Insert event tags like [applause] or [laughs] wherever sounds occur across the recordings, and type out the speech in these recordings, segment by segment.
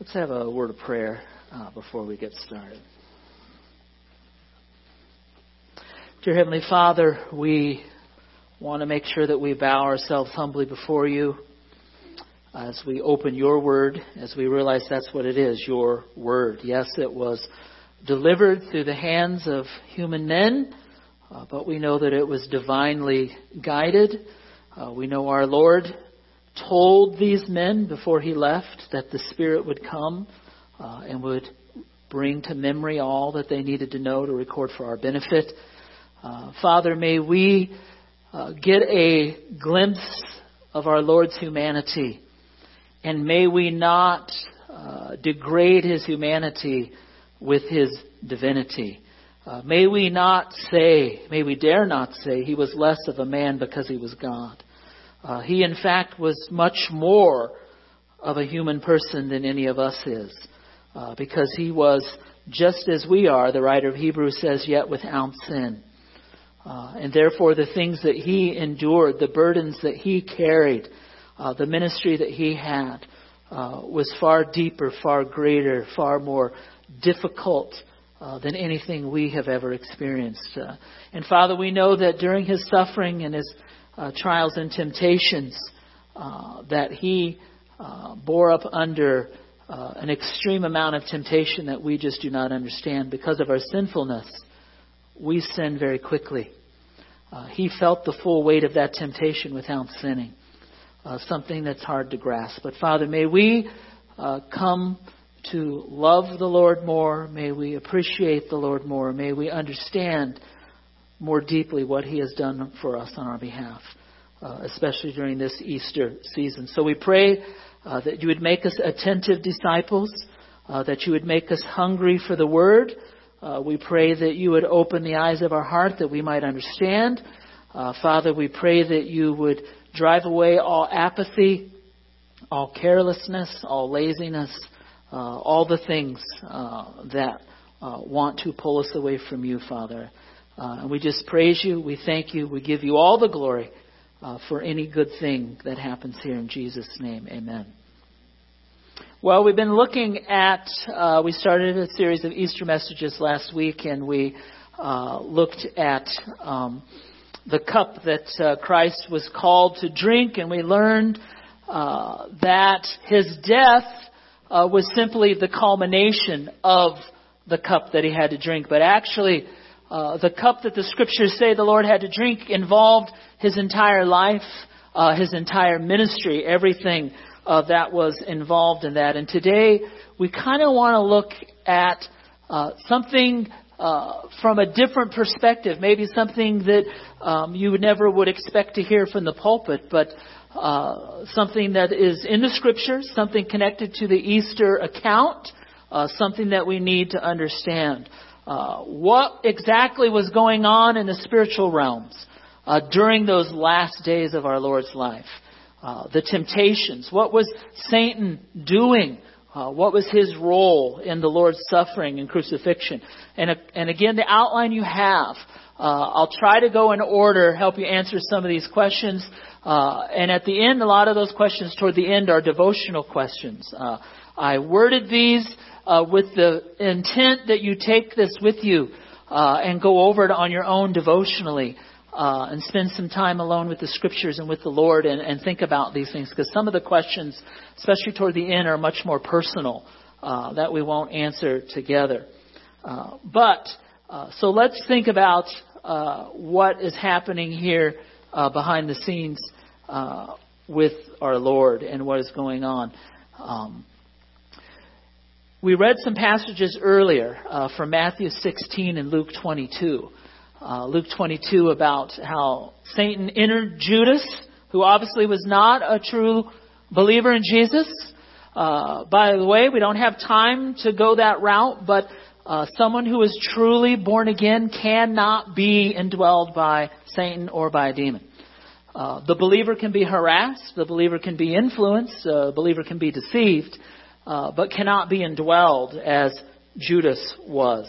Let's have a word of prayer uh, before we get started. Dear Heavenly Father, we want to make sure that we bow ourselves humbly before you as we open your word, as we realize that's what it is, your word. Yes, it was delivered through the hands of human men, uh, but we know that it was divinely guided. Uh, we know our Lord told these men before he left that the Spirit would come uh, and would bring to memory all that they needed to know to record for our benefit. Uh, Father, may we uh, get a glimpse of our Lord's humanity, and may we not uh, degrade his humanity with his divinity. Uh, may we not say, may we dare not say, he was less of a man because he was God. Uh, he, in fact, was much more of a human person than any of us is, uh, because he was just as we are, the writer of Hebrews says, yet without sin. Uh, and therefore, the things that he endured, the burdens that he carried, uh, the ministry that he had, uh, was far deeper, far greater, far more difficult uh, than anything we have ever experienced. Uh, and Father, we know that during his suffering and his uh, trials and temptations, uh, that he uh, bore up under uh, an extreme amount of temptation that we just do not understand because of our sinfulness. We sin very quickly. he felt the full weight of that temptation without sinning. something that's hard to grasp. But Father, may we come to love the Lord more. May we appreciate the Lord more. May we understand more deeply what He has done for us on our behalf, uh, especially during this Easter season. So we pray uh, that you would make us attentive disciples, uh, that you would make us hungry for the Word. Uh, we pray that you would open the eyes of our heart that we might understand. Uh, Father, we pray that you would drive away all apathy, all carelessness, all laziness uh, all the things that want to pull us away from you, Father. Uh, and we just praise you. We thank you. We give you all the glory uh, for any good thing that happens here in Jesus' name. Amen. Well, we've been looking at, uh, we started a series of Easter messages last week, and we looked at um, the cup that Christ was called to drink, and we learned that his death uh, was simply the culmination of the cup that he had to drink. But actually, uh, the cup that the scriptures say the Lord had to drink involved his entire life, uh, his entire ministry, everything uh, that was involved in that. And today, we kind of want to look at uh, something uh, from a different perspective, maybe something that um, you never would expect to hear from the pulpit, but uh, something that is in the scriptures, something connected to the Easter account, something that we need to understand. Uh, what exactly was going on in the spiritual realms uh, during those last days of our Lord's life? Uh, the temptations. What was Satan doing? what was his role in the Lord's suffering and crucifixion? And, and again, the outline you have uh, I'll try to go in order, help you answer some of these questions. Uh, and at the end, a lot of those questions toward the end are devotional questions. Uh, I worded these uh, with the intent that you take this with you uh, and go over it on your own devotionally. Uh, and spend some time alone with the scriptures and with the Lord and, and think about these things because some of the questions, especially toward the end, are much more personal that we won't answer together. but so let's think about uh, what is happening here uh, behind the scenes uh, with our Lord and what is going on. Um, we read some passages earlier uh, from Matthew 16 and Luke 22. Uh, Luke 22 about how Satan entered Judas, who obviously was not a true believer in Jesus. Uh, by the way, we don't have time to go that route, but uh, someone who is truly born again cannot be indwelled by Satan or by a demon. Uh, the believer can be harassed, the believer can be influenced, the believer can be deceived, uh, but cannot be indwelled as Judas was.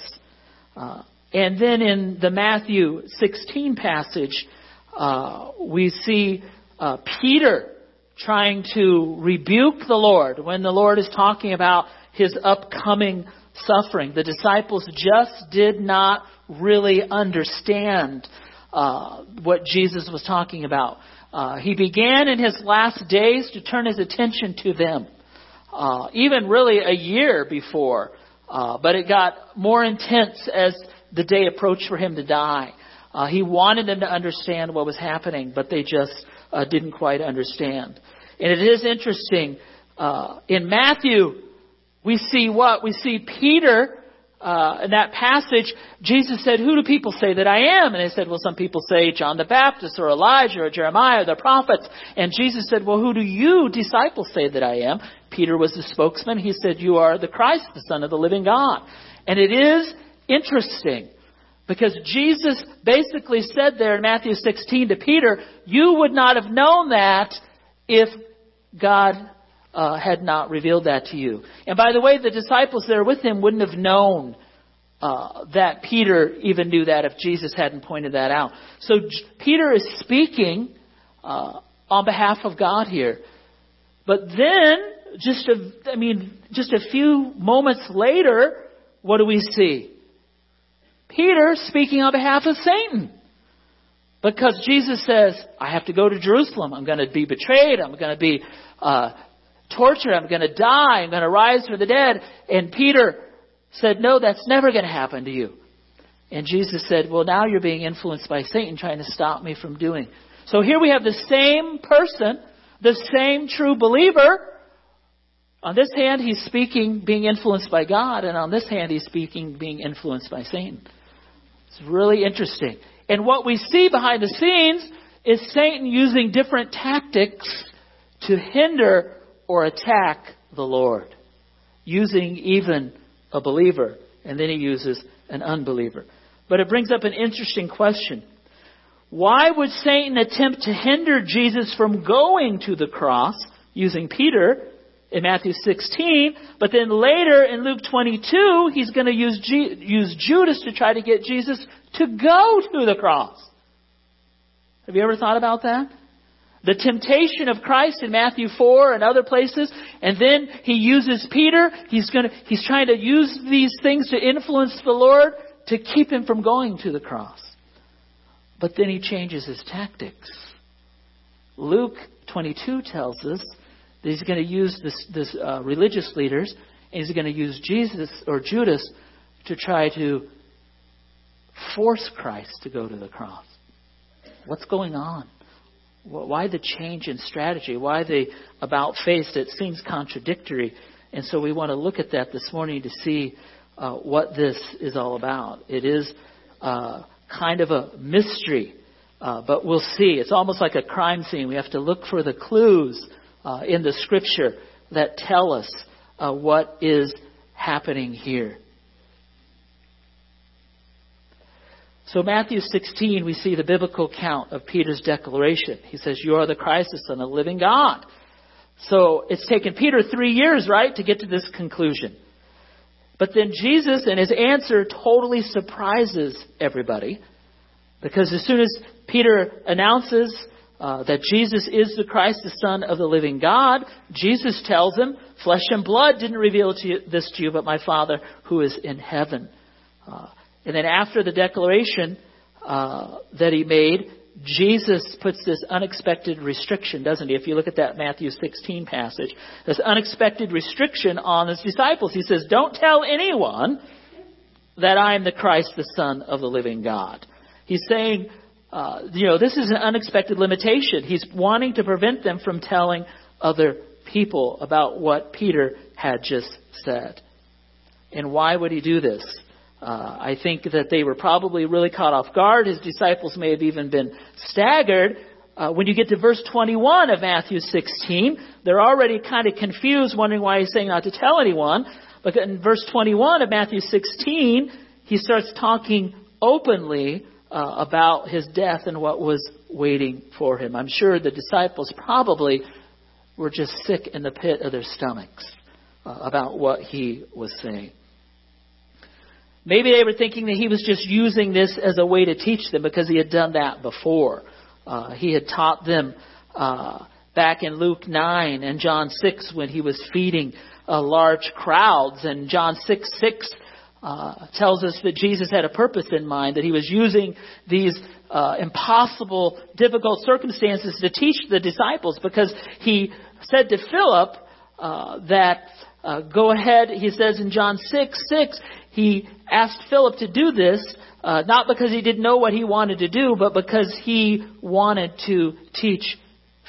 Uh, and then in the Matthew 16 passage, uh, we see Peter trying to rebuke the Lord when the Lord is talking about his upcoming suffering. The disciples just did not really understand uh, what Jesus was talking about. Uh, he began in his last days to turn his attention to them, uh, even really a year before. Uh, but it got more intense as the day approached for him to die. Uh, he wanted them to understand what was happening, but they just uh, didn't quite understand. And it is interesting. Uh, in Matthew, we see what? We see Peter uh, in that passage, Jesus said, Who do people say that I am? And they said, Well, some people say John the Baptist or Elijah or Jeremiah or the prophets. And Jesus said, Well, who do you disciples say that I am? Peter was the spokesman. He said, You are the Christ, the Son of the living God. And it is interesting because Jesus basically said there in Matthew 16 to Peter, You would not have known that if God uh, had not revealed that to you. And by the way, the disciples there with him wouldn't have known uh, that Peter even knew that if Jesus hadn't pointed that out. So J- Peter is speaking uh, on behalf of God here. But then, just a, I mean, just a few moments later, what do we see? Peter speaking on behalf of Satan. Because Jesus says, I have to go to Jerusalem. I'm going to be betrayed. I'm going to be uh, torture. I'm going to die. I'm going to rise from the dead. And Peter said, No, that's never going to happen to you. And Jesus said, Well, now you're being influenced by Satan trying to stop me from doing. So here we have the same person, the same true believer. On this hand, he's speaking being influenced by God, and on this hand, he's speaking being influenced by Satan. It's really interesting. And what we see behind the scenes is Satan using different tactics to hinder or attack the Lord, using even a believer, and then he uses an unbeliever. But it brings up an interesting question. Why would Satan attempt to hinder Jesus from going to the cross using Peter in Matthew 16, but then later in Luke 22, he's going to use, G- use Judas to try to get Jesus to go to the cross? Have you ever thought about that? The temptation of Christ in Matthew 4 and other places, and then he uses Peter. He's going to, he's trying to use these things to influence the Lord to keep him from going to the cross. But then he changes his tactics. Luke 22 tells us that he's going to use this, this uh, religious leaders, and he's going to use Jesus or Judas to try to force Christ to go to the cross. What's going on? Why the change in strategy? Why the about face that seems contradictory? And so we want to look at that this morning to see uh, what this is all about. It is uh, kind of a mystery, uh, but we'll see. It's almost like a crime scene. We have to look for the clues uh, in the scripture that tell us uh, what is happening here. So Matthew 16, we see the biblical account of Peter's declaration. He says, You are the Christ, the Son of the living God. So it's taken Peter three years, right, to get to this conclusion. But then Jesus and his answer totally surprises everybody. Because as soon as Peter announces uh, that Jesus is the Christ, the Son of the living God, Jesus tells him, Flesh and blood didn't reveal to you, this to you, but my Father who is in heaven. Uh, and then after the declaration uh, that he made, Jesus puts this unexpected restriction, doesn't he? If you look at that Matthew 16 passage, this unexpected restriction on his disciples. He says, Don't tell anyone that I am the Christ, the Son of the living God. He's saying, uh, you know, this is an unexpected limitation. He's wanting to prevent them from telling other people about what Peter had just said. And why would he do this? Uh, I think that they were probably really caught off guard. His disciples may have even been staggered. Uh, when you get to verse 21 of Matthew 16, they're already kind of confused, wondering why he's saying not to tell anyone. But in verse 21 of Matthew 16, he starts talking openly uh, about his death and what was waiting for him. I'm sure the disciples probably were just sick in the pit of their stomachs uh, about what he was saying. Maybe they were thinking that he was just using this as a way to teach them because he had done that before. Uh, he had taught them uh, back in Luke 9 and John 6 when he was feeding uh, large crowds. And John 6 6 uh, tells us that Jesus had a purpose in mind, that he was using these uh, impossible, difficult circumstances to teach the disciples because he said to Philip uh, that uh, go ahead, he says in John 6 6, he asked Philip to do this, uh, not because he didn't know what he wanted to do, but because he wanted to teach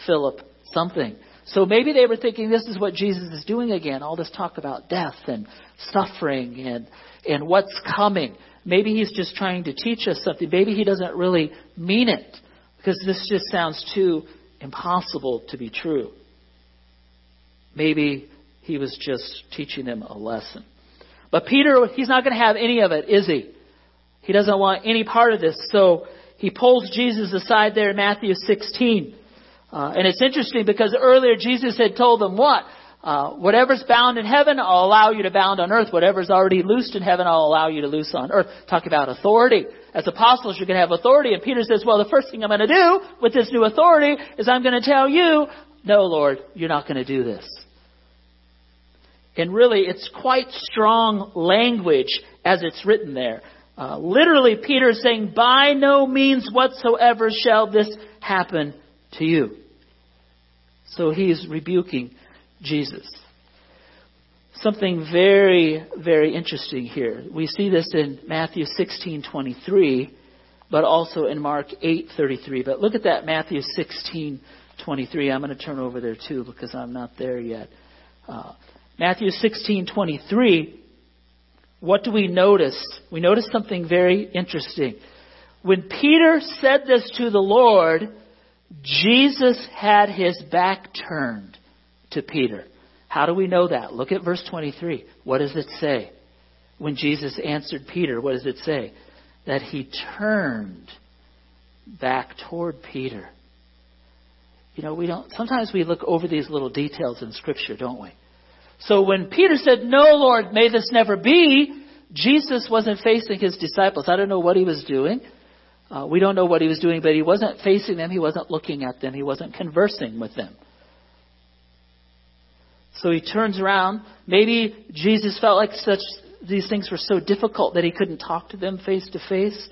Philip something. So maybe they were thinking this is what Jesus is doing again, all this talk about death and suffering and, and what's coming. Maybe he's just trying to teach us something. Maybe he doesn't really mean it because this just sounds too impossible to be true. Maybe he was just teaching them a lesson. But Peter, he's not going to have any of it, is he? He doesn't want any part of this. So he pulls Jesus aside there in Matthew 16. Uh, and it's interesting because earlier Jesus had told them what? Uh, whatever's bound in heaven, I'll allow you to bound on earth. Whatever's already loosed in heaven, I'll allow you to loose on earth. Talk about authority. As apostles, you're going to have authority. And Peter says, well, the first thing I'm going to do with this new authority is I'm going to tell you, no, Lord, you're not going to do this. And really, it's quite strong language as it's written there. Uh, literally, Peter is saying, by no means whatsoever shall this happen to you. So he's rebuking Jesus. Something very, very interesting here. We see this in Matthew 16:23, but also in Mark 8:33. But look at that Matthew 16:23. I'm going to turn over there too because I'm not there yet. Uh, Matthew 16:23. What do we notice? We notice something very interesting. When Peter said this to the Lord, Jesus had his back turned to Peter. How do we know that? Look at verse 23. What does it say? When Jesus answered Peter, what does it say? That he turned back toward Peter. You know, we don't, sometimes we look over these little details in Scripture, don't we? So when Peter said, No, Lord, may this never be, Jesus wasn't facing his disciples. I don't know what he was doing. Uh, we don't know what he was doing, but he wasn't facing them. He wasn't looking at them. He wasn't conversing with them. So he turns around. Maybe Jesus felt like such these things were so difficult that he couldn't talk to them face to face.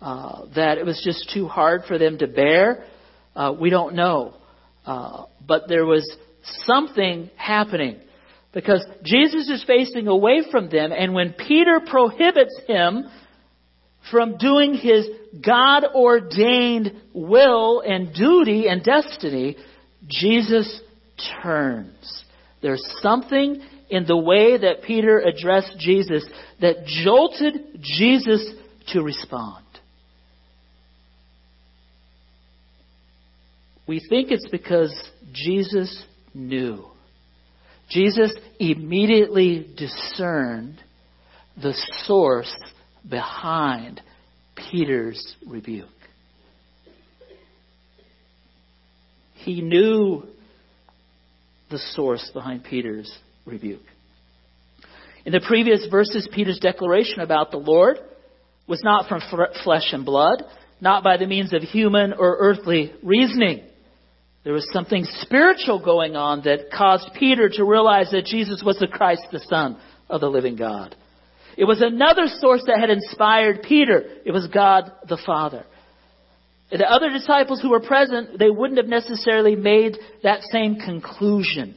Uh, that it was just too hard for them to bear. Uh, we don't know. Uh, but there was something happening because Jesus is facing away from them, and when Peter prohibits him from doing his God ordained will and duty and destiny, Jesus turns. There's something in the way that Peter addressed Jesus that jolted Jesus to respond. We think it's because Jesus knew. Jesus immediately discerned the source behind Peter's rebuke. He knew the source behind Peter's rebuke. In the previous verses, Peter's declaration about the Lord was not from flesh and blood, not by the means of human or earthly reasoning. There was something spiritual going on that caused Peter to realize that Jesus was the Christ, the Son of the living God. It was another source that had inspired Peter. It was God the Father. The other disciples who were present, they wouldn't have necessarily made that same conclusion.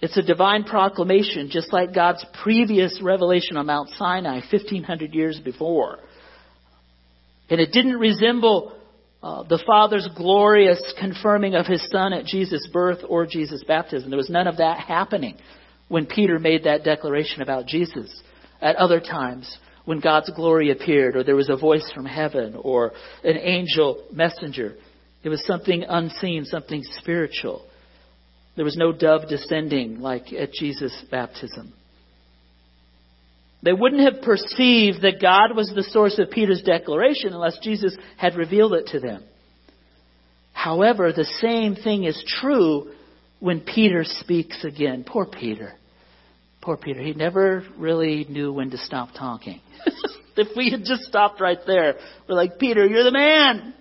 It's a divine proclamation, just like God's previous revelation on Mount Sinai 1500 years before. And it didn't resemble uh, the Father's glorious confirming of His Son at Jesus' birth or Jesus' baptism. There was none of that happening when Peter made that declaration about Jesus. At other times, when God's glory appeared, or there was a voice from heaven, or an angel messenger, it was something unseen, something spiritual. There was no dove descending like at Jesus' baptism. They wouldn't have perceived that God was the source of Peter's declaration unless Jesus had revealed it to them. However, the same thing is true when Peter speaks again. Poor Peter. Poor Peter. He never really knew when to stop talking. [laughs] if we had just stopped right there, we're like, Peter, you're the man.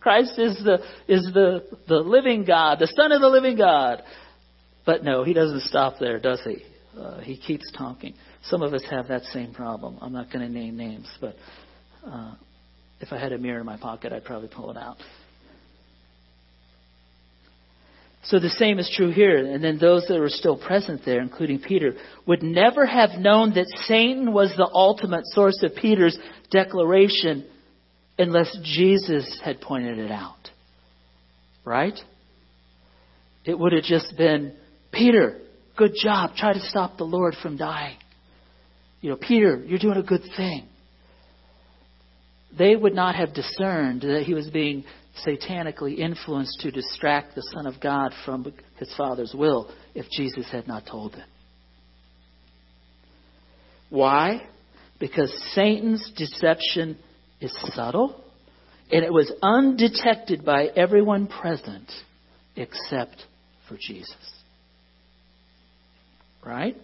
Christ is the, is the, the living God, the Son of the living God. But no, he doesn't stop there, does he? Uh, he keeps talking. Some of us have that same problem. I'm not going to name names, but uh, if I had a mirror in my pocket, I'd probably pull it out. So the same is true here. And then those that were still present there, including Peter, would never have known that Satan was the ultimate source of Peter's declaration unless Jesus had pointed it out. Right? It would have just been, Peter, good job. Try to stop the Lord from dying. You know, Peter, you're doing a good thing. They would not have discerned that he was being satanically influenced to distract the Son of God from his Father's will if Jesus had not told them. Why? Because Satan's deception is subtle and it was undetected by everyone present except for Jesus. Right?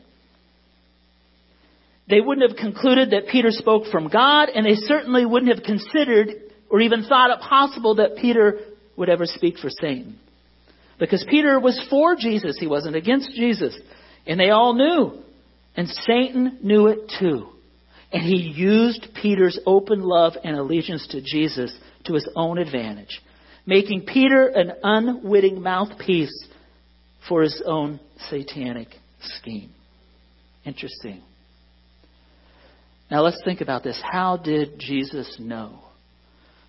They wouldn't have concluded that Peter spoke from God, and they certainly wouldn't have considered or even thought it possible that Peter would ever speak for Satan. Because Peter was for Jesus, he wasn't against Jesus. And they all knew. And Satan knew it too. And he used Peter's open love and allegiance to Jesus to his own advantage, making Peter an unwitting mouthpiece for his own satanic scheme. Interesting. Now let's think about this. How did Jesus know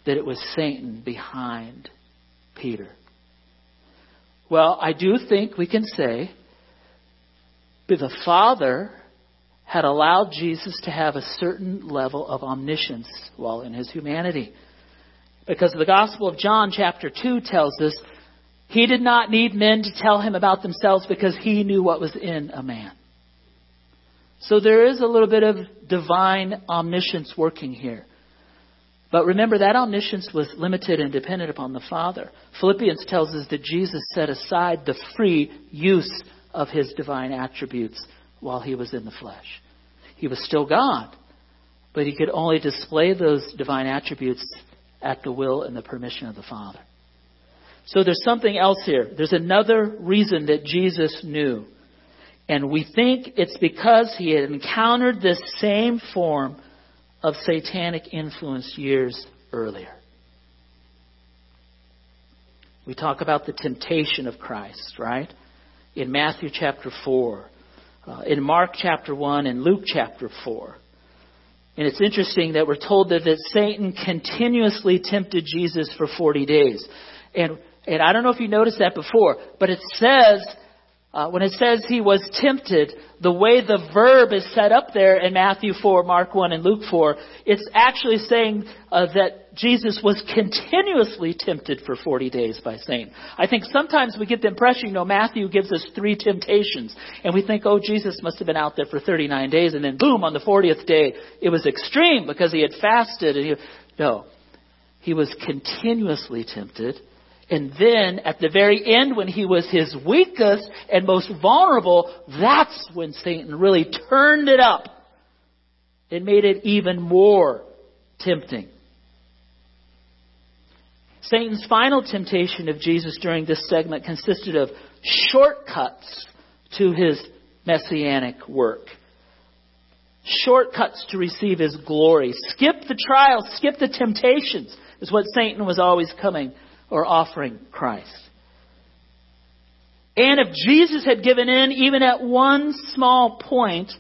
that it was Satan behind Peter? Well, I do think we can say that the Father had allowed Jesus to have a certain level of omniscience while in his humanity. Because the Gospel of John, chapter 2, tells us he did not need men to tell him about themselves because he knew what was in a man. So there is a little bit of divine omniscience working here. But remember, that omniscience was limited and dependent upon the Father. Philippians tells us that Jesus set aside the free use of his divine attributes while he was in the flesh. He was still God, but he could only display those divine attributes at the will and the permission of the Father. So there's something else here. There's another reason that Jesus knew. And we think it's because he had encountered this same form of satanic influence years earlier. We talk about the temptation of Christ, right? In Matthew chapter 4, uh, in Mark chapter 1, and Luke chapter 4. And it's interesting that we're told that, that Satan continuously tempted Jesus for 40 days. And, and I don't know if you noticed that before, but it says uh, when it says he was tempted, the way the verb is set up there in Matthew 4, Mark 1, and Luke 4, it's actually saying uh, that Jesus was continuously tempted for 40 days by Satan. I think sometimes we get the impression, you know, Matthew gives us three temptations, and we think, oh, Jesus must have been out there for 39 days, and then boom, on the 40th day, it was extreme because he had fasted. And he, no, he was continuously tempted and then at the very end, when he was his weakest and most vulnerable, that's when Satan really turned it up and made it even more tempting. Satan's final temptation of Jesus during this segment consisted of shortcuts to his messianic work. Shortcuts to receive his glory. Skip the trials, skip the temptations, is what Satan was always coming or offering Christ. And if Jesus had given in even at one small point,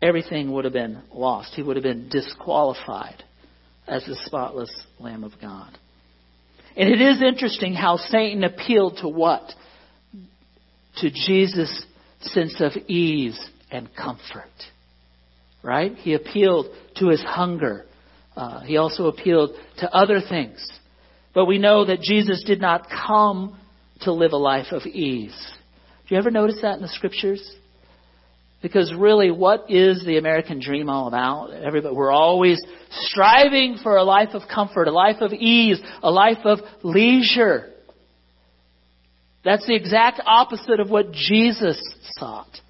everything would have been lost. He would have been disqualified as the spotless Lamb of God. And it is interesting how Satan appealed to what? To Jesus' sense of ease and comfort. Right? He appealed to his hunger. Uh, he also appealed to other things. But we know that Jesus did not come to live a life of ease. Do you ever notice that in the scriptures? Because really, what is the American dream all about? Everybody, we're always striving for a life of comfort, a life of ease, a life of leisure. That's the exact opposite of what Jesus sought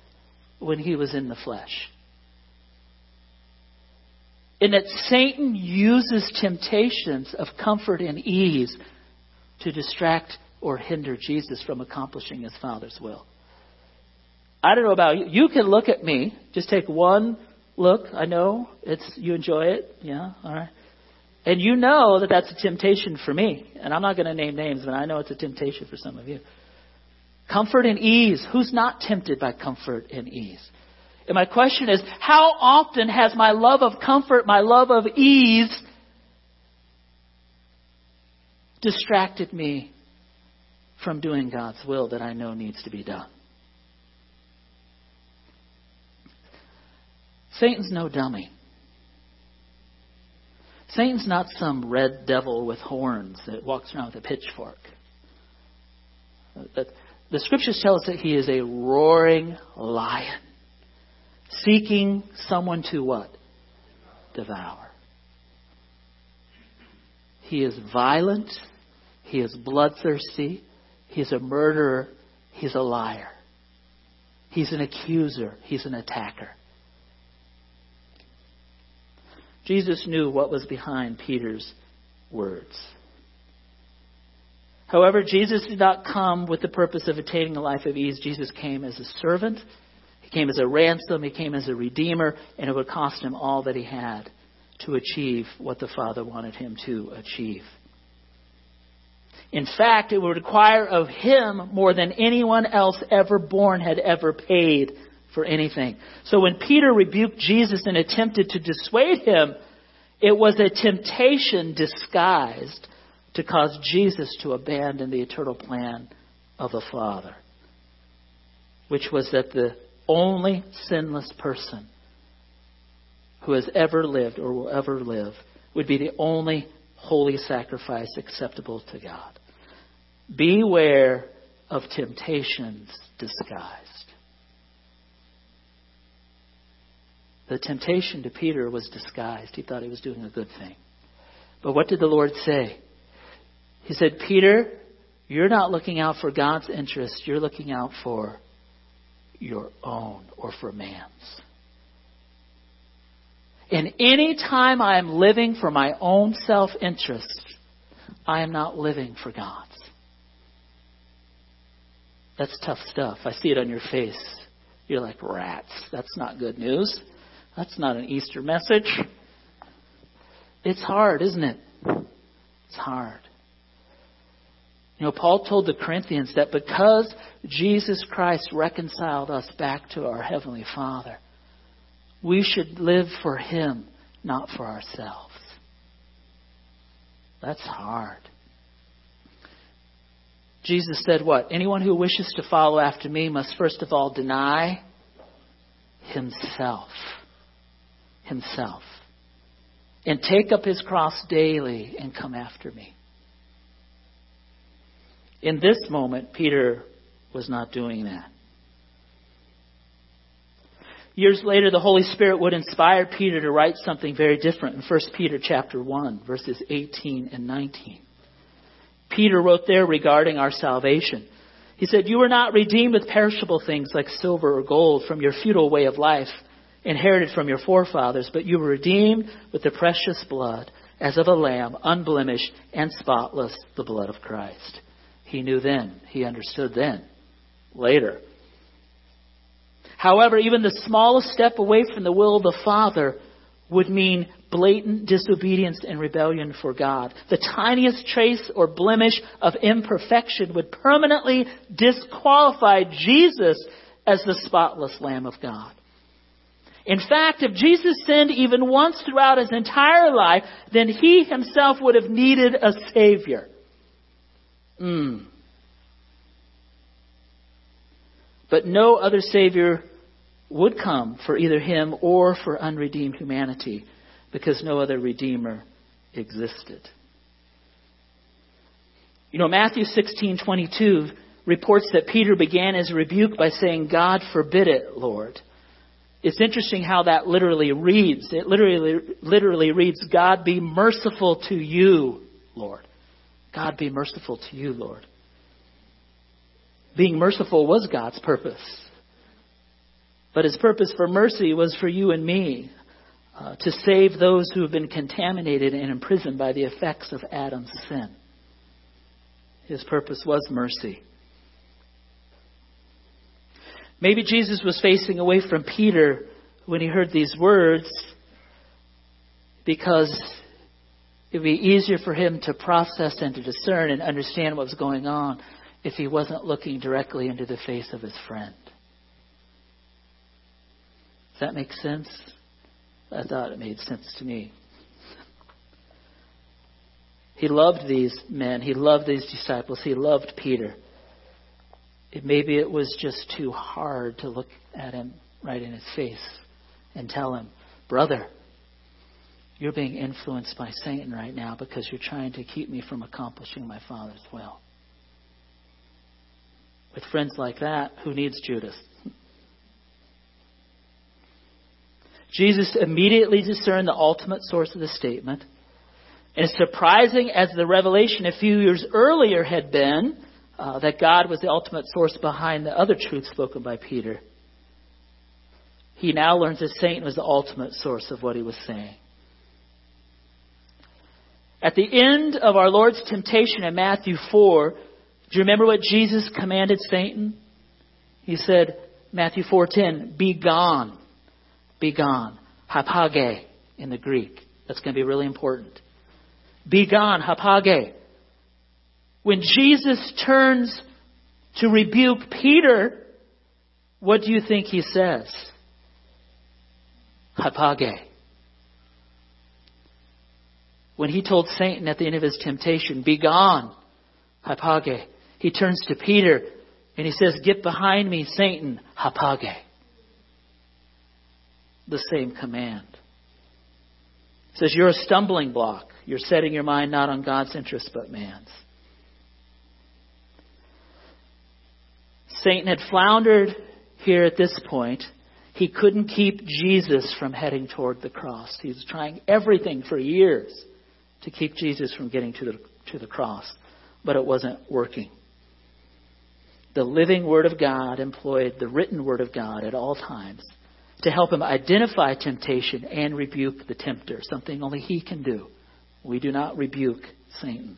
when he was in the flesh in that Satan uses temptations of comfort and ease to distract or hinder Jesus from accomplishing his Father's will. I don't know about you. You can look at me. Just take one look. I know it's you enjoy it. Yeah, all right. And you know that that's a temptation for me. And I'm not going to name names, but I know it's a temptation for some of you. Comfort and ease. Who's not tempted by comfort and ease? And my question is, how often has my love of comfort, my love of ease, distracted me from doing God's will that I know needs to be done? Satan's no dummy. Satan's not some red devil with horns that walks around with a pitchfork. The scriptures tell us that he is a roaring lion, seeking someone to what? Devour. He is violent. He is bloodthirsty. He's a murderer. He's a liar. He's an accuser. He's an attacker. Jesus knew what was behind Peter's words. However, Jesus did not come with the purpose of attaining a life of ease. Jesus came as a servant. Came as a ransom. He came as a redeemer, and it would cost him all that he had to achieve what the Father wanted him to achieve. In fact, it would require of him more than anyone else ever born had ever paid for anything. So when Peter rebuked Jesus and attempted to dissuade him, it was a temptation disguised to cause Jesus to abandon the eternal plan of the Father, which was that the only sinless person who has ever lived or will ever live would be the only holy sacrifice acceptable to God. Beware of temptations disguised. The temptation to Peter was disguised. He thought he was doing a good thing. But what did the Lord say? He said, Peter, you're not looking out for God's interest. You're looking out for your own or for man's. And any time I am living for my own self interest, I am not living for God's. That's tough stuff. I see it on your face. You're like, rats. That's not good news. That's not an Easter message. It's hard, isn't it? It's hard. You know, Paul told the Corinthians that because Jesus Christ reconciled us back to our Heavenly Father, we should live for Him, not for ourselves. That's hard. Jesus said, What? Anyone who wishes to follow after me must first of all deny himself himself and take up his cross daily and come after me. In this moment, Peter was not doing that. Years later, the Holy Spirit would inspire Peter to write something very different in 1 Peter chapter 1, verses 18 and 19. Peter wrote there regarding our salvation. He said, You were not redeemed with perishable things like silver or gold from your futile way of life inherited from your forefathers, but you were redeemed with the precious blood as of a lamb, unblemished and spotless, the blood of Christ. He knew then. He understood then. Later. However, even the smallest step away from the will of the Father would mean blatant disobedience and rebellion for God. The tiniest trace or blemish of imperfection would permanently disqualify Jesus as the spotless Lamb of God. In fact, if Jesus sinned even once throughout his entire life, then he himself would have needed a Savior. Mm. But no other Savior would come for either him or for unredeemed humanity because no other Redeemer existed. You know, Matthew 16:22 reports that Peter began his rebuke by saying, "God forbid it, Lord." It's interesting how that literally reads. It literally, literally reads, God be merciful to you, Lord. God be merciful to you, Lord. Being merciful was God's purpose. But his purpose for mercy was for you and me, uh, to save those who have been contaminated and imprisoned by the effects of Adam's sin. His purpose was mercy. Maybe Jesus was facing away from Peter when he heard these words because it would be easier for him to process and to discern and understand what was going on if he wasn't looking directly into the face of his friend. Does that make sense? I thought it made sense to me. He loved these men. He loved these disciples. He loved Peter. It, maybe it was just too hard to look at him right in his face and tell him, brother, you're being influenced by Satan right now because you're trying to keep me from accomplishing my Father's will. With friends like that, who needs Judas? Jesus immediately discerned the ultimate source of the statement. And as surprising as the revelation a few years earlier had been, uh, that God was the ultimate source behind the other truth spoken by Peter, he now learns that Satan was the ultimate source of what he was saying. At the end of our Lord's temptation in Matthew 4, do you remember what Jesus commanded Satan? He said, Matthew 4:10, "Be gone, be gone." Hapage in the Greek. That's going to be really important. Be gone, hapage. When Jesus turns to rebuke Peter, what do you think he says? Hapage. When he told Satan at the end of his temptation, Be gone, hapage, he turns to Peter and he says, Get behind me, Satan, hapage. The same command. He says, You're a stumbling block. You're setting your mind not on God's interest but man's. Satan had floundered here at this point. He couldn't keep Jesus from heading toward the cross. He was trying everything for years to keep Jesus from getting to the, to the cross, but it wasn't working. The living Word of God employed the written Word of God at all times to help him identify temptation and rebuke the tempter, something only he can do. We do not rebuke Satan.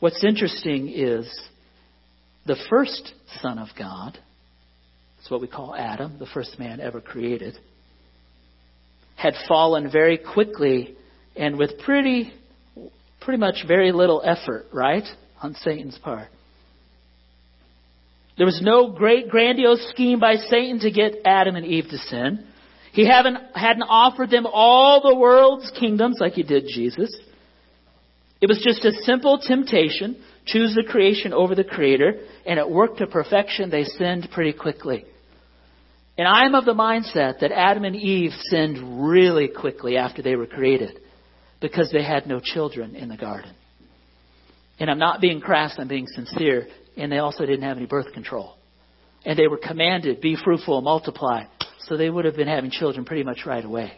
What's interesting is the first Son of God, it's what we call Adam, the first man ever created, had fallen very quickly and with pretty, pretty much very little effort, right, on Satan's part. There was no great grandiose scheme by Satan to get Adam and Eve to sin. He hadn't, hadn't offered them all the world's kingdoms like he did Jesus. It was just a simple temptation. Choose the creation over the creator. And it worked to perfection. They sinned pretty quickly. And I'm of the mindset that Adam and Eve sinned really quickly after they were created because they had no children in the garden. And I'm not being crass, I'm being sincere. And they also didn't have any birth control. And they were commanded, be fruitful, and multiply. So they would have been having children pretty much right away.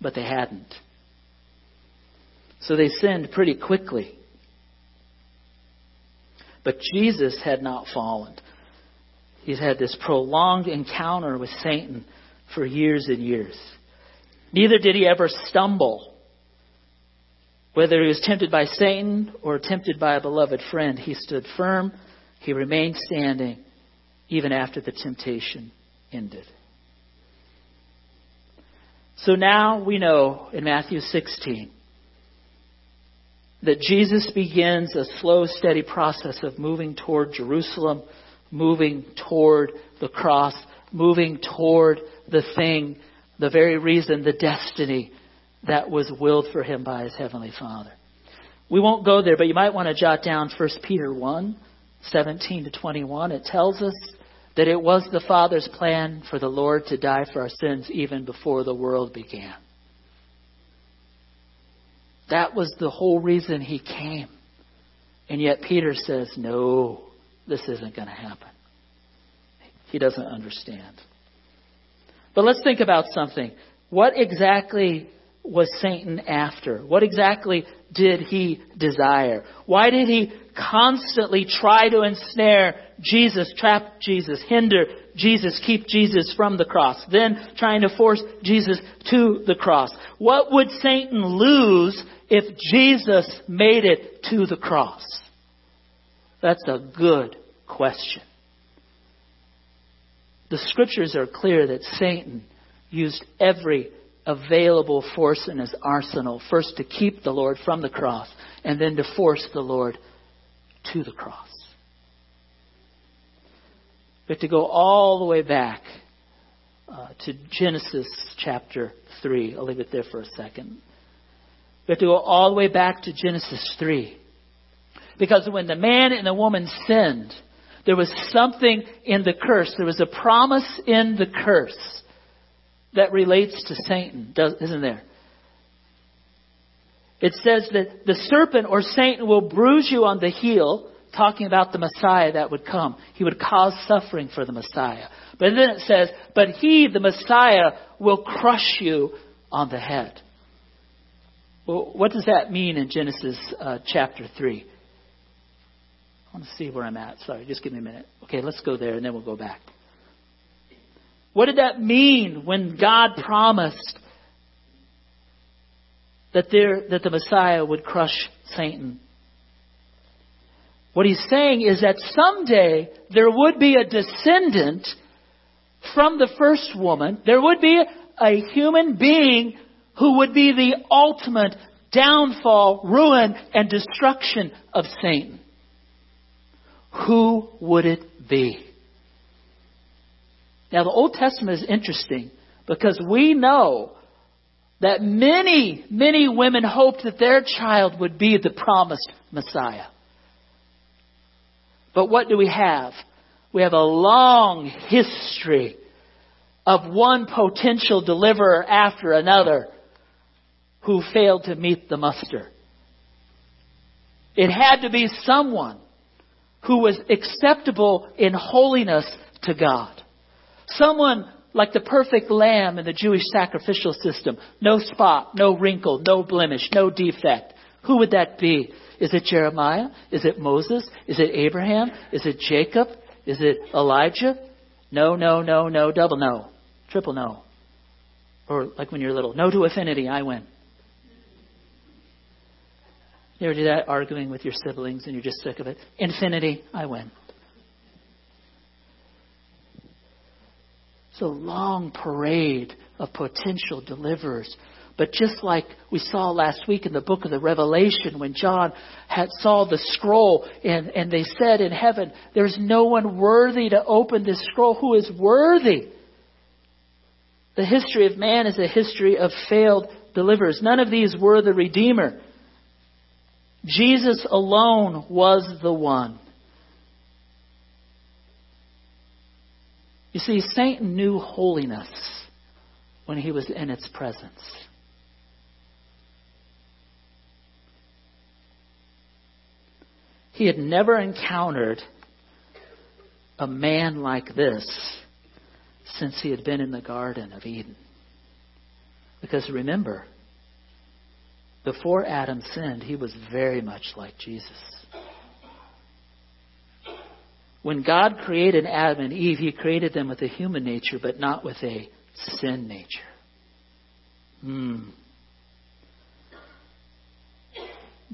But they hadn't. So they sinned pretty quickly. But Jesus had not fallen. He's had this prolonged encounter with Satan for years and years. Neither did he ever stumble. Whether he was tempted by Satan or tempted by a beloved friend, he stood firm. He remained standing even after the temptation ended. So now we know in Matthew 16 that Jesus begins a slow, steady process of moving toward Jerusalem, moving toward the cross, moving toward the thing, the very reason, the destiny that was willed for him by his heavenly Father. We won't go there, but you might want to jot down 1 Peter 1, 17 to 21. It tells us that it was the Father's plan for the Lord to die for our sins even before the world began. That was the whole reason he came. And yet Peter says, no, this isn't going to happen. He doesn't understand. But let's think about something. What exactly was Satan after? What exactly did he desire? Why did he constantly try to ensnare Jesus, trap Jesus, hinder Jesus, keep Jesus from the cross, then trying to force Jesus to the cross? What would Satan lose if Jesus made it to the cross? That's a good question. The scriptures are clear that Satan used every available force in his arsenal, first to keep the Lord from the cross, and then to force the Lord to the cross. We have to go all the way back uh, to Genesis chapter 3. I'll leave it there for a second. We have to go all the way back to Genesis 3. Because when the man and the woman sinned, there was something in the curse. There was a promise in the curse that relates to Satan, isn't there? It says that the serpent or Satan will bruise you on the heel, talking about the Messiah that would come. He would cause suffering for the Messiah. But then it says, but he, the Messiah, will crush you on the head. Well, what does that mean in Genesis uh, chapter 3? Want to see where I'm at. Sorry, just give me a minute. Okay, let's go there and then we'll go back. What did that mean when God promised that there that the Messiah would crush Satan? What he's saying is that someday there would be a descendant from the first woman. There would be a human being who would be the ultimate downfall, ruin, and destruction of Satan who would it be? Now, the Old Testament is interesting because we know that many, many women hoped that their child would be the promised Messiah. But what do we have? We have a long history of one potential deliverer after another who failed to meet the muster. It had to be someone who was acceptable in holiness to God. Someone like the perfect lamb in the Jewish sacrificial system. No spot, no wrinkle, no blemish, no defect. Who would that be? Is it Jeremiah? Is it Moses? Is it Abraham? Is it Jacob? Is it Elijah? No, no, no, no, double no. Triple no. Or like when you're little, no to affinity, I win. You ever do that arguing with your siblings and you're just sick of it? Infinity, I win. It's a long parade of potential deliverers. But just like we saw last week in the book of the Revelation, when John had saw the scroll and, and they said in heaven, There's no one worthy to open this scroll. Who is worthy? The history of man is a history of failed deliverers. None of these were the Redeemer. Jesus alone was the one. You see, Satan knew holiness when he was in its presence. He had never encountered a man like this since he had been in the Garden of Eden. Because remember, before Adam sinned, he was very much like Jesus. When God created Adam and Eve, he created them with a human nature, but not with a sin nature. Hmm.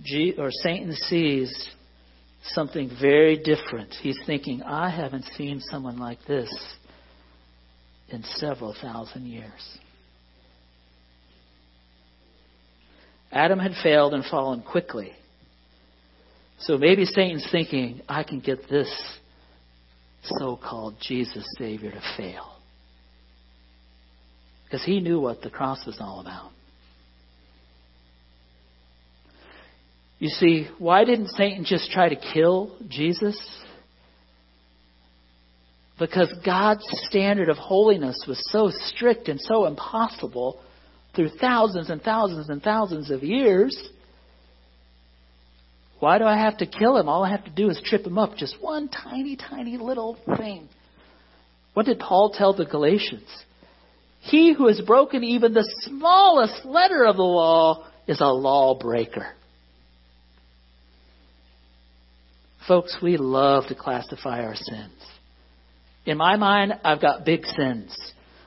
G- or Satan sees something very different. He's thinking, I haven't seen someone like this in several thousand years. Adam had failed and fallen quickly. So maybe Satan's thinking, I can get this so called Jesus Savior to fail. Because he knew what the cross was all about. You see, why didn't Satan just try to kill Jesus? Because God's standard of holiness was so strict and so impossible through thousands and thousands and thousands of years. Why do I have to kill him? All I have to do is trip him up. Just one tiny, tiny little thing. What did Paul tell the Galatians? He who has broken even the smallest letter of the law is a lawbreaker. Folks, we love to classify our sins. In my mind, I've got big sins.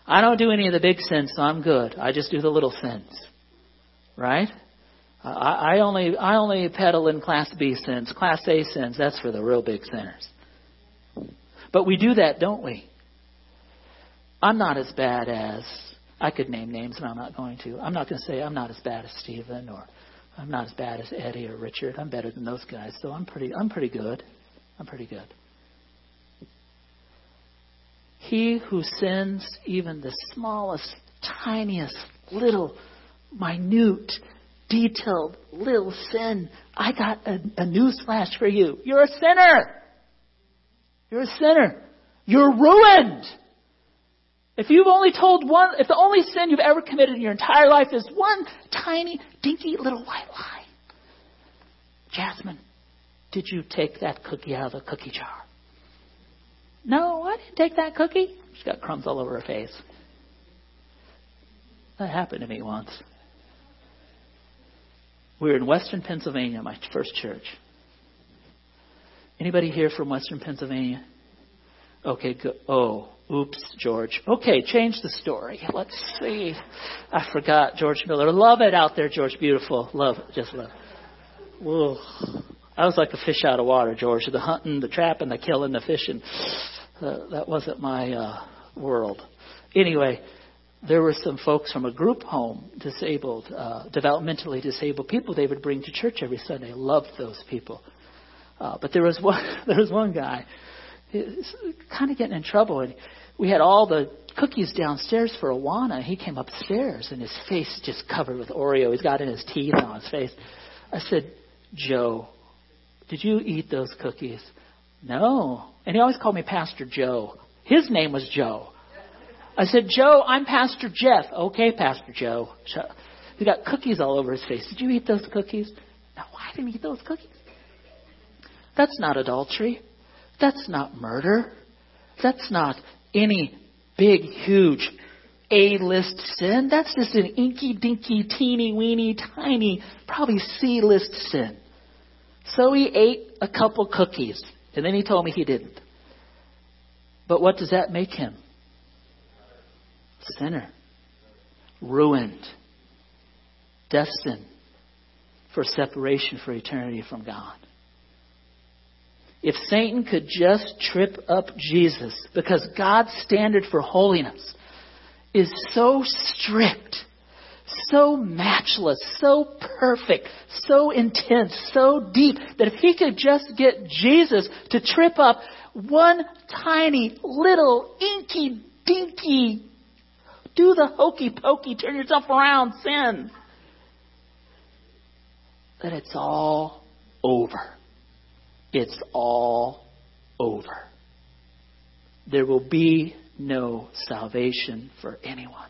I don't do any of the big sins, so I'm good. I just do the little sins. Right? I, only I only peddle in class B sins. Class A sins, that's for the real big sinners. But we do that, don't we? I'm not as bad as I could name names, and I'm not going to. I'm not going to say I'm not as bad as Stephen or I'm not as bad as Eddie or Richard. I'm better than those guys, so I'm pretty I'm pretty good. I'm pretty good. He who sins even the smallest, tiniest, little, minute, detailed little sin, I got a, a news flash for you. You're a sinner. You're a sinner. You're ruined. If you've only told one, if the only sin you've ever committed in your entire life is one tiny, dinky little white lie, Jasmine, did you take that cookie out of the cookie jar? No, I didn't take that cookie. She's got crumbs all over her face. That happened to me once. We were in Western Pennsylvania, my first church. Anybody here from Western Pennsylvania? Okay, good. Oh, oops, George. Okay, change the story. Let's see. I forgot George Miller. Love it out there, George. Beautiful. Love. Just love. Whoa. I was like a fish out of water, George. The hunting, the trapping, the killing, the fishing. Uh, that wasn't my uh, world. Anyway, there were some folks from a group home, disabled, uh, developmentally disabled people. They would bring to church every Sunday. I loved those people. Uh, but there was [laughs] one, there was one guy kind of getting in trouble. And we had all the cookies downstairs for Awana. He came upstairs and his face just covered with Oreo. He's got in his teeth on his face. I said, Joe, did you eat those cookies? No. And he always called me Pastor Joe. His name was Joe. I said, Joe, I'm Pastor Jeff. Okay, Pastor Joe. He got cookies all over his face. Did you eat those cookies? No, I didn't eat those cookies. That's not adultery. That's not murder. That's not any big, huge A list sin. That's just an inky dinky, teeny weeny, tiny, probably C list sin. So he ate a couple cookies, and then he told me he didn't. But what does that make him? Sinner. Ruined. Destined for separation for eternity from God if Satan could just trip up Jesus, because God's standard for holiness is so strict, so matchless, so perfect, so intense, so deep, that if he could just get Jesus to trip up one tiny little inky dinky, do the hokey pokey, turn yourself around sin, that it's all over it's all over. There will be no salvation for anyone.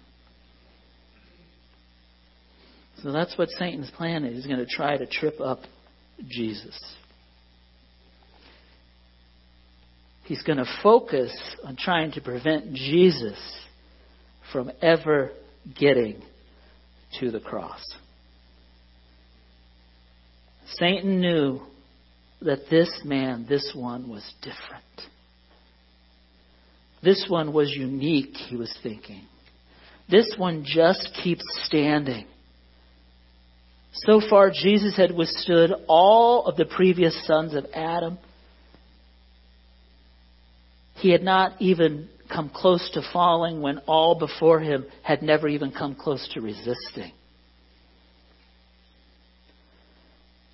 So that's what Satan's plan is. He's going to try to trip up Jesus. He's going to focus on trying to prevent Jesus from ever getting to the cross. Satan knew that this man, this one, was different. This one was unique, he was thinking. This one just keeps standing. So far, Jesus had withstood all of the previous sons of Adam. He had not even come close to falling when all before him had never even come close to resisting.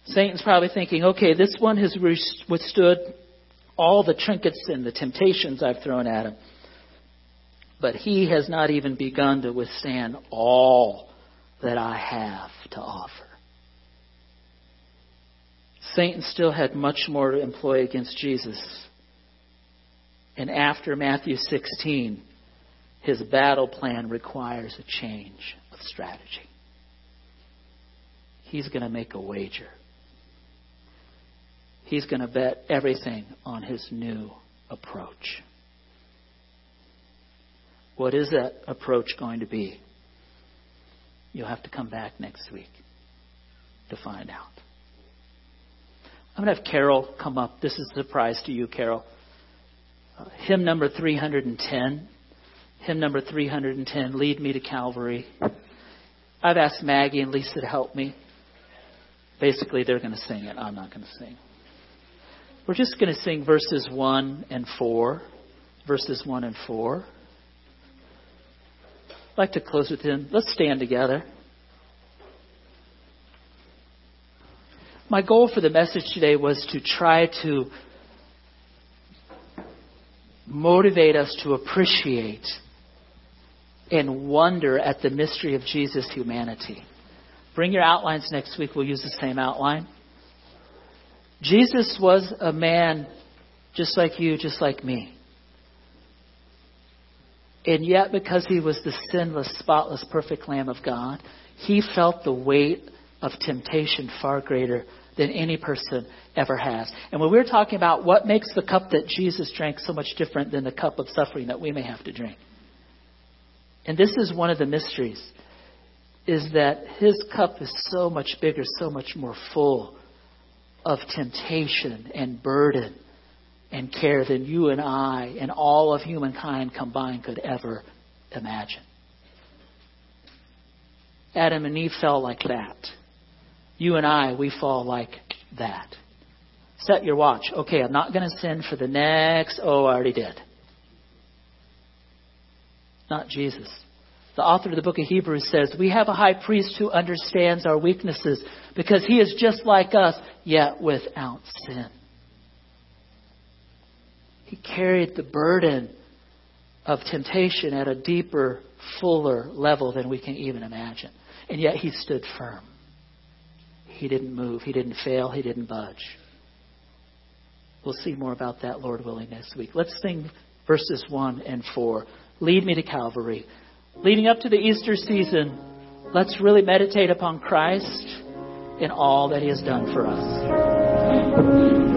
Satan's probably thinking, okay, this one has withstood all the trinkets and the temptations I've thrown at him. But he has not even begun to withstand all that I have to offer. Satan still had much more to employ against Jesus. And after Matthew 16, his battle plan requires a change of strategy. He's going to make a wager. He's going to bet everything on his new approach. What is that approach going to be? You'll have to come back next week to find out. I'm going to have Carol come up. This is a surprise to you, Carol. Uh, hymn number 310. Hymn number 310, Lead Me to Calvary. I've asked Maggie and Lisa to help me. Basically, they're going to sing it. I'm not going to sing. We're just going to sing verses 1 and 4. Verses 1 and 4. I'd like to close with hymn. Let's stand together. My goal for the message today was to try to motivate us to appreciate and wonder at the mystery of Jesus' humanity. Bring your outlines next week. We'll use the same outline. Jesus was a man just like you, just like me. And yet, because he was the sinless, spotless, perfect Lamb of God, he felt the weight of temptation far greater than any person ever has. And when we're talking about what makes the cup that Jesus drank so much different than the cup of suffering that we may have to drink, and this is one of the mysteries, is that his cup is so much bigger, so much more full of temptation and burden and care than you and I and all of humankind combined could ever imagine. Adam and Eve fell like that. You and I, we fall like that. Set your watch. Okay, I'm not going to sin for the next. Oh, I already did. Not Jesus. The author of the book of Hebrews says, We have a high priest who understands our weaknesses because he is just like us, yet without sin. He carried the burden of temptation at a deeper, fuller level than we can even imagine. And yet he stood firm. He didn't move. He didn't fail. He didn't budge. We'll see more about that, Lord willing, next week. Let's sing verses 1 and 4. Lead me to Calvary. Leading up to the Easter season, let's really meditate upon Christ and all that he has done for us.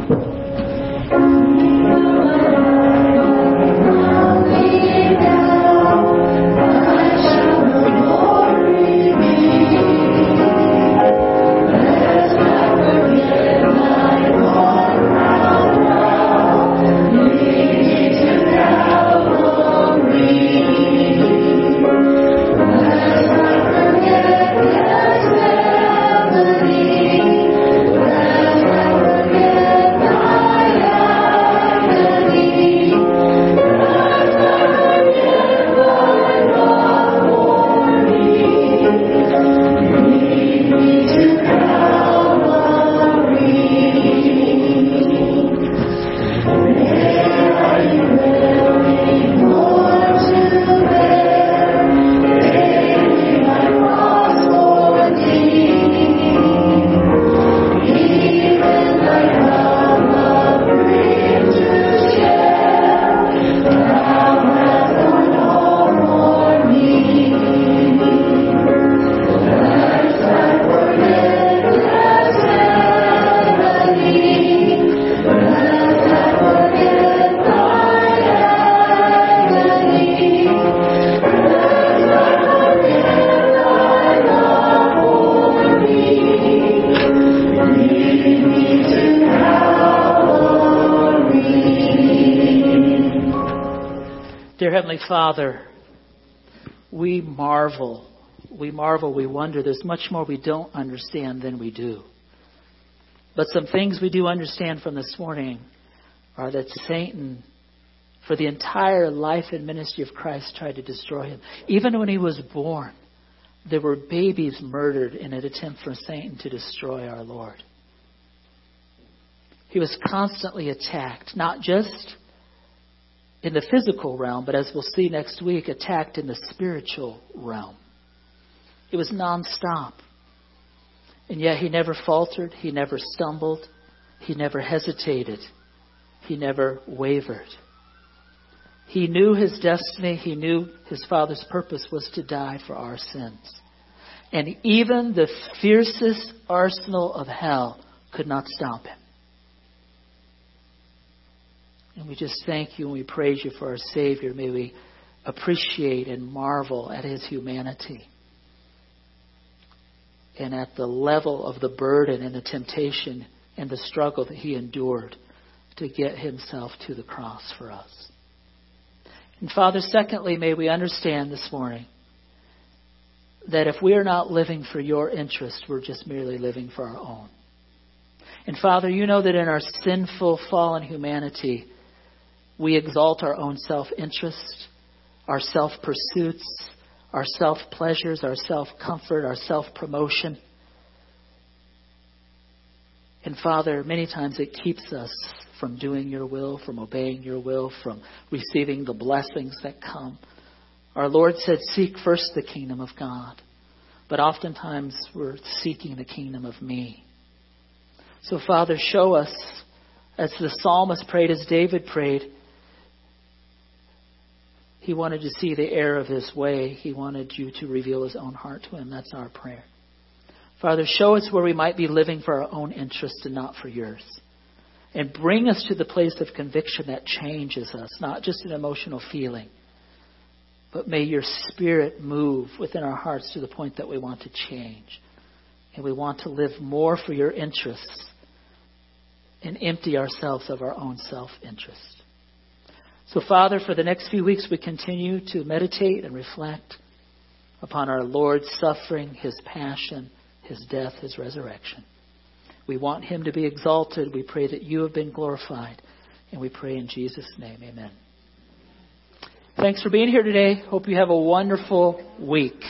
Father, we marvel. We marvel, we wonder. There's much more we don't understand than we do. But some things we do understand from this morning are that Satan, for the entire life and ministry of Christ, tried to destroy him. Even when he was born, there were babies murdered in an attempt for Satan to destroy our Lord. He was constantly attacked, not just in the physical realm, but as we'll see next week, attacked in the spiritual realm. It was nonstop. And yet he never faltered, he never stumbled, he never hesitated, he never wavered. He knew his destiny, he knew his Father's purpose was to die for our sins. And even the fiercest arsenal of hell could not stop him. And we just thank you and we praise you for our Savior. May we appreciate and marvel at his humanity and at the level of the burden and the temptation and the struggle that he endured to get himself to the cross for us. And Father, secondly, may we understand this morning that if we are not living for your interest, we're just merely living for our own. And Father, you know that in our sinful, fallen humanity, we exalt our own self interest, our self pursuits, our self pleasures, our self comfort, our self promotion. And Father, many times it keeps us from doing your will, from obeying your will, from receiving the blessings that come. Our Lord said, Seek first the kingdom of God. But oftentimes we're seeking the kingdom of me. So, Father, show us, as the psalmist prayed, as David prayed, he wanted to see the error of his way. He wanted you to reveal his own heart to him. That's our prayer. Father, show us where we might be living for our own interests and not for yours. And bring us to the place of conviction that changes us, not just an emotional feeling, but may your spirit move within our hearts to the point that we want to change. And we want to live more for your interests and empty ourselves of our own self interest. So, Father, for the next few weeks, we continue to meditate and reflect upon our Lord's suffering, his passion, his death, his resurrection. We want him to be exalted. We pray that you have been glorified. And we pray in Jesus' name, amen. Thanks for being here today. Hope you have a wonderful week.